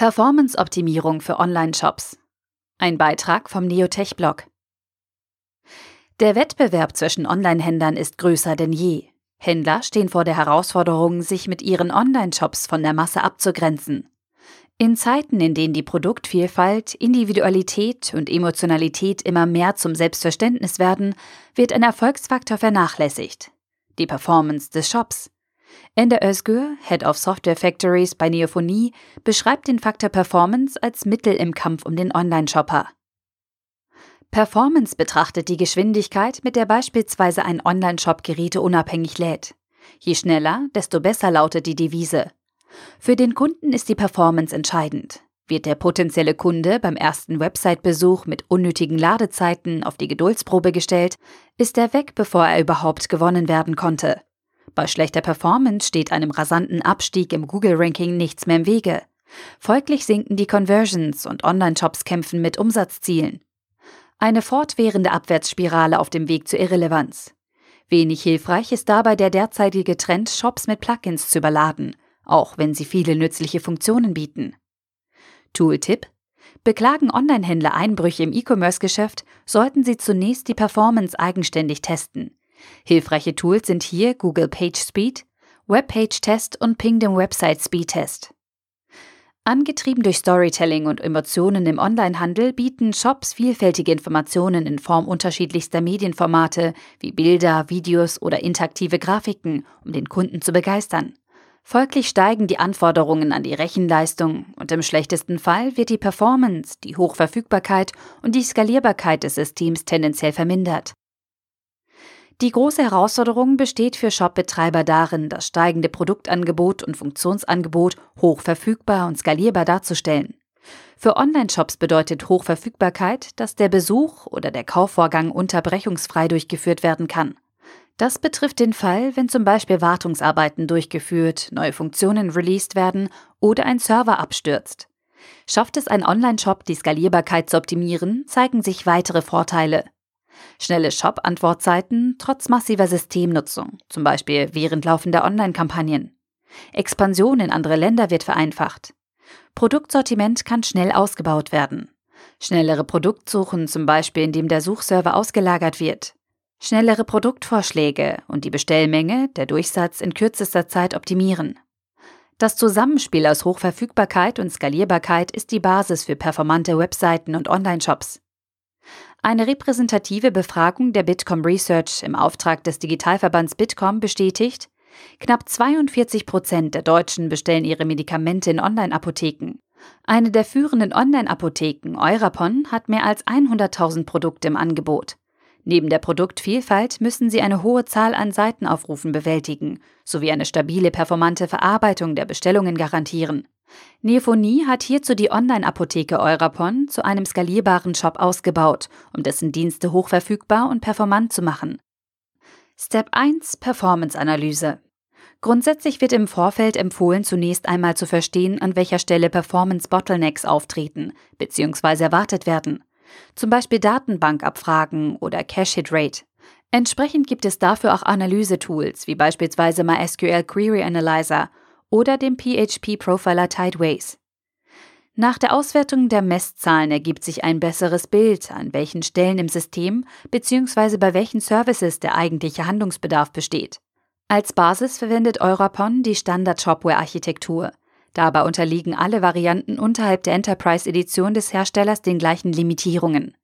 Performance-Optimierung für Online-Shops. Ein Beitrag vom Neotech-Blog. Der Wettbewerb zwischen Online-Händlern ist größer denn je. Händler stehen vor der Herausforderung, sich mit ihren Online-Shops von der Masse abzugrenzen. In Zeiten, in denen die Produktvielfalt, Individualität und Emotionalität immer mehr zum Selbstverständnis werden, wird ein Erfolgsfaktor vernachlässigt. Die Performance des Shops. Ende Özgür, Head of Software Factories bei Neophonie, beschreibt den Faktor Performance als Mittel im Kampf um den Online-Shopper. Performance betrachtet die Geschwindigkeit, mit der beispielsweise ein Online-Shop Geräte unabhängig lädt. Je schneller, desto besser lautet die Devise. Für den Kunden ist die Performance entscheidend. Wird der potenzielle Kunde beim ersten Website-Besuch mit unnötigen Ladezeiten auf die Geduldsprobe gestellt, ist er weg, bevor er überhaupt gewonnen werden konnte. Bei schlechter Performance steht einem rasanten Abstieg im Google-Ranking nichts mehr im Wege. Folglich sinken die Conversions und Online-Shops kämpfen mit Umsatzzielen. Eine fortwährende Abwärtsspirale auf dem Weg zur Irrelevanz. Wenig hilfreich ist dabei der derzeitige Trend, Shops mit Plugins zu überladen, auch wenn sie viele nützliche Funktionen bieten. Tooltip Beklagen Online-Händler Einbrüche im E-Commerce-Geschäft, sollten sie zunächst die Performance eigenständig testen. Hilfreiche Tools sind hier Google PageSpeed, Webpage-Test und Ping dem Website Speed-Test. Angetrieben durch Storytelling und Emotionen im Onlinehandel bieten Shops vielfältige Informationen in Form unterschiedlichster Medienformate wie Bilder, Videos oder interaktive Grafiken, um den Kunden zu begeistern. Folglich steigen die Anforderungen an die Rechenleistung und im schlechtesten Fall wird die Performance, die Hochverfügbarkeit und die Skalierbarkeit des Systems tendenziell vermindert. Die große Herausforderung besteht für Shopbetreiber darin, das steigende Produktangebot und Funktionsangebot hoch verfügbar und skalierbar darzustellen. Für Online-Shops bedeutet Hochverfügbarkeit, dass der Besuch oder der Kaufvorgang unterbrechungsfrei durchgeführt werden kann. Das betrifft den Fall, wenn zum Beispiel Wartungsarbeiten durchgeführt, neue Funktionen released werden oder ein Server abstürzt. Schafft es ein Online-Shop, die Skalierbarkeit zu optimieren, zeigen sich weitere Vorteile. Schnelle Shop-Antwortzeiten trotz massiver Systemnutzung, zum Beispiel während laufender Online-Kampagnen. Expansion in andere Länder wird vereinfacht. Produktsortiment kann schnell ausgebaut werden. Schnellere Produktsuchen, zum Beispiel indem der Suchserver ausgelagert wird. Schnellere Produktvorschläge und die Bestellmenge, der Durchsatz in kürzester Zeit optimieren. Das Zusammenspiel aus Hochverfügbarkeit und Skalierbarkeit ist die Basis für performante Webseiten und Online-Shops. Eine repräsentative Befragung der Bitkom Research im Auftrag des Digitalverbands Bitkom bestätigt, knapp 42 Prozent der Deutschen bestellen ihre Medikamente in Online-Apotheken. Eine der führenden Online-Apotheken, Eurapon, hat mehr als 100.000 Produkte im Angebot. Neben der Produktvielfalt müssen sie eine hohe Zahl an Seitenaufrufen bewältigen, sowie eine stabile, performante Verarbeitung der Bestellungen garantieren. Neophonie hat hierzu die Online-Apotheke Eurapon zu einem skalierbaren Shop ausgebaut, um dessen Dienste hochverfügbar und performant zu machen. Step 1 Performance-Analyse Grundsätzlich wird im Vorfeld empfohlen, zunächst einmal zu verstehen, an welcher Stelle Performance-Bottlenecks auftreten bzw. erwartet werden. Zum Beispiel Datenbankabfragen oder Cache-Hit-Rate. Entsprechend gibt es dafür auch Analysetools wie beispielsweise MySQL Query Analyzer oder dem PHP-Profiler Tideways. Nach der Auswertung der Messzahlen ergibt sich ein besseres Bild, an welchen Stellen im System bzw. bei welchen Services der eigentliche Handlungsbedarf besteht. Als Basis verwendet Eurapon die Standard-Shopware-Architektur. Dabei unterliegen alle Varianten unterhalb der Enterprise-Edition des Herstellers den gleichen Limitierungen.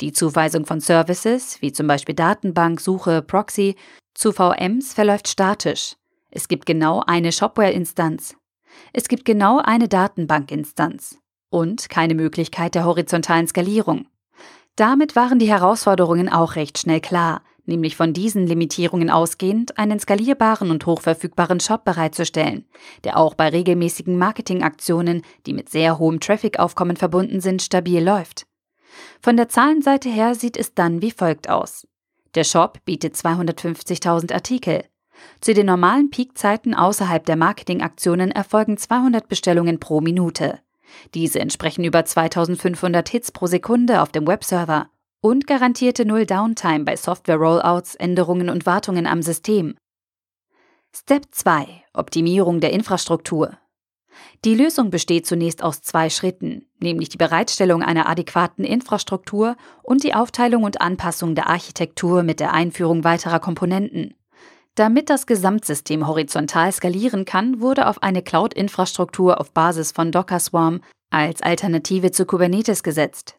Die Zuweisung von Services, wie zum Beispiel Datenbank, Suche, Proxy, zu VMs verläuft statisch. Es gibt genau eine Shopware-Instanz. Es gibt genau eine Datenbank-Instanz. Und keine Möglichkeit der horizontalen Skalierung. Damit waren die Herausforderungen auch recht schnell klar, nämlich von diesen Limitierungen ausgehend einen skalierbaren und hochverfügbaren Shop bereitzustellen, der auch bei regelmäßigen Marketingaktionen, die mit sehr hohem Traffic-Aufkommen verbunden sind, stabil läuft. Von der Zahlenseite her sieht es dann wie folgt aus. Der Shop bietet 250.000 Artikel, zu den normalen Peakzeiten außerhalb der Marketingaktionen erfolgen 200 Bestellungen pro Minute. Diese entsprechen über 2500 Hits pro Sekunde auf dem Webserver und garantierte Null Downtime bei Software-Rollouts, Änderungen und Wartungen am System. Step 2. Optimierung der Infrastruktur. Die Lösung besteht zunächst aus zwei Schritten, nämlich die Bereitstellung einer adäquaten Infrastruktur und die Aufteilung und Anpassung der Architektur mit der Einführung weiterer Komponenten. Damit das Gesamtsystem horizontal skalieren kann, wurde auf eine Cloud-Infrastruktur auf Basis von Docker Swarm als Alternative zu Kubernetes gesetzt.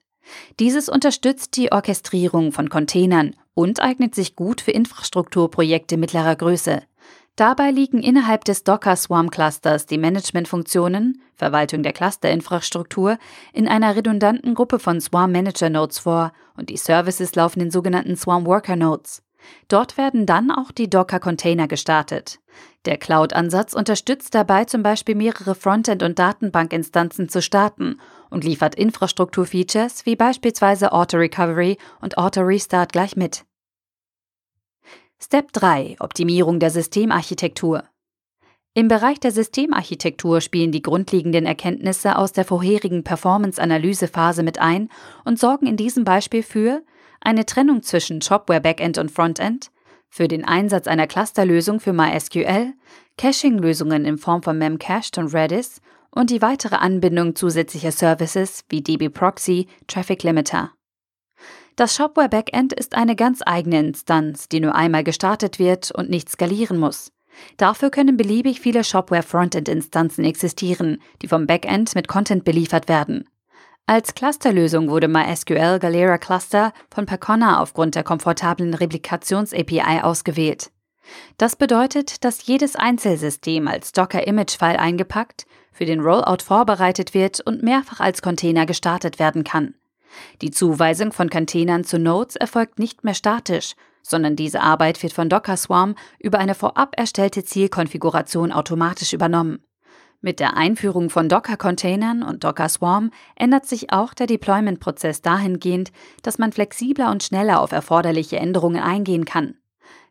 Dieses unterstützt die Orchestrierung von Containern und eignet sich gut für Infrastrukturprojekte mittlerer Größe. Dabei liegen innerhalb des Docker Swarm Clusters die Managementfunktionen, Verwaltung der Clusterinfrastruktur, in einer redundanten Gruppe von Swarm Manager Nodes vor und die Services laufen in sogenannten Swarm Worker Nodes. Dort werden dann auch die Docker-Container gestartet. Der Cloud-Ansatz unterstützt dabei zum Beispiel mehrere Frontend- und Datenbankinstanzen zu starten und liefert Infrastrukturfeatures wie beispielsweise Auto-Recovery und Auto-Restart gleich mit. Step 3 Optimierung der Systemarchitektur Im Bereich der Systemarchitektur spielen die grundlegenden Erkenntnisse aus der vorherigen Performance-Analysephase mit ein und sorgen in diesem Beispiel für eine Trennung zwischen Shopware Backend und Frontend, für den Einsatz einer Clusterlösung für MySQL, Caching-Lösungen in Form von Memcached und Redis und die weitere Anbindung zusätzlicher Services wie DB Proxy, Traffic Limiter. Das Shopware Backend ist eine ganz eigene Instanz, die nur einmal gestartet wird und nicht skalieren muss. Dafür können beliebig viele Shopware Frontend Instanzen existieren, die vom Backend mit Content beliefert werden. Als Clusterlösung wurde MySQL Galera Cluster von Percona aufgrund der komfortablen Replikations-API ausgewählt. Das bedeutet, dass jedes Einzelsystem als Docker-Image-File eingepackt, für den Rollout vorbereitet wird und mehrfach als Container gestartet werden kann. Die Zuweisung von Containern zu Nodes erfolgt nicht mehr statisch, sondern diese Arbeit wird von Docker Swarm über eine vorab erstellte Zielkonfiguration automatisch übernommen. Mit der Einführung von Docker-Containern und Docker Swarm ändert sich auch der Deployment-Prozess dahingehend, dass man flexibler und schneller auf erforderliche Änderungen eingehen kann.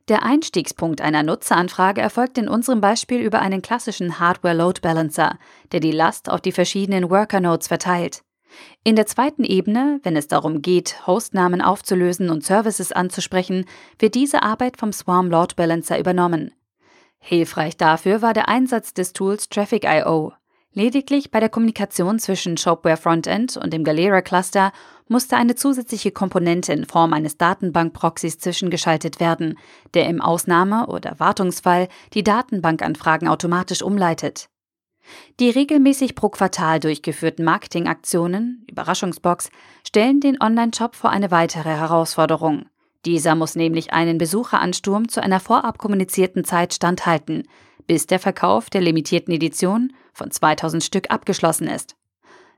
Der Einstiegspunkt einer Nutzeranfrage erfolgt in unserem Beispiel über einen klassischen Hardware Load Balancer, der die Last auf die verschiedenen Worker Nodes verteilt. In der zweiten Ebene, wenn es darum geht, Hostnamen aufzulösen und Services anzusprechen, wird diese Arbeit vom Swarm Load Balancer übernommen. Hilfreich dafür war der Einsatz des Tools Traffic.io. Lediglich bei der Kommunikation zwischen Shopware Frontend und dem Galera Cluster musste eine zusätzliche Komponente in Form eines Datenbank-Proxys zwischengeschaltet werden, der im Ausnahme- oder Wartungsfall die Datenbankanfragen automatisch umleitet. Die regelmäßig pro Quartal durchgeführten Marketingaktionen, Überraschungsbox, stellen den Online-Shop vor eine weitere Herausforderung. Dieser muss nämlich einen Besucheransturm zu einer vorab kommunizierten Zeit standhalten, bis der Verkauf der limitierten Edition von 2000 Stück abgeschlossen ist.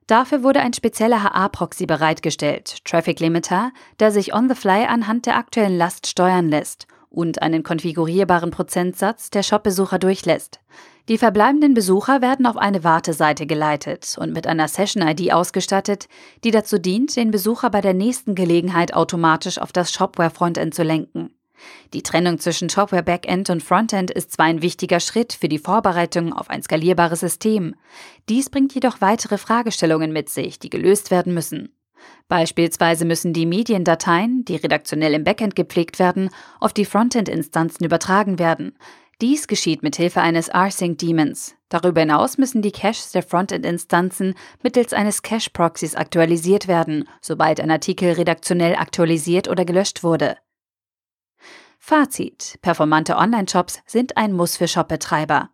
Dafür wurde ein spezieller HA-Proxy bereitgestellt, Traffic Limiter, der sich on the fly anhand der aktuellen Last steuern lässt und einen konfigurierbaren Prozentsatz der Shop-Besucher durchlässt. Die verbleibenden Besucher werden auf eine Warteseite geleitet und mit einer Session-ID ausgestattet, die dazu dient, den Besucher bei der nächsten Gelegenheit automatisch auf das Shopware-Frontend zu lenken. Die Trennung zwischen Shopware Backend und Frontend ist zwar ein wichtiger Schritt für die Vorbereitung auf ein skalierbares System. Dies bringt jedoch weitere Fragestellungen mit sich, die gelöst werden müssen. Beispielsweise müssen die Mediendateien, die redaktionell im Backend gepflegt werden, auf die Frontend-Instanzen übertragen werden. Dies geschieht mit Hilfe eines rsync-Daemons. Darüber hinaus müssen die Caches der Frontend-Instanzen mittels eines Cache-Proxys aktualisiert werden, sobald ein Artikel redaktionell aktualisiert oder gelöscht wurde. Fazit: Performante Online-Shops sind ein Muss für Shopbetreiber.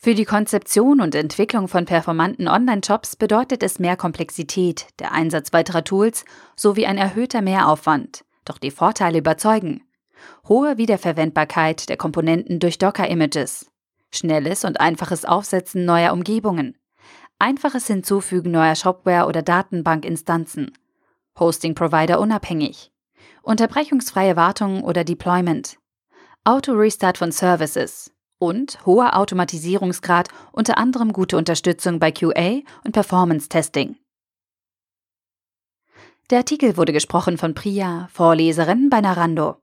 Für die Konzeption und Entwicklung von performanten Online-Shops bedeutet es mehr Komplexität, der Einsatz weiterer Tools sowie ein erhöhter Mehraufwand. Doch die Vorteile überzeugen. Hohe Wiederverwendbarkeit der Komponenten durch Docker-Images, schnelles und einfaches Aufsetzen neuer Umgebungen, einfaches Hinzufügen neuer Shopware oder Datenbankinstanzen, Hosting-Provider unabhängig, unterbrechungsfreie Wartung oder Deployment, Auto-Restart von Services und hoher Automatisierungsgrad, unter anderem gute Unterstützung bei QA und Performance-Testing. Der Artikel wurde gesprochen von Priya, Vorleserin bei Narando.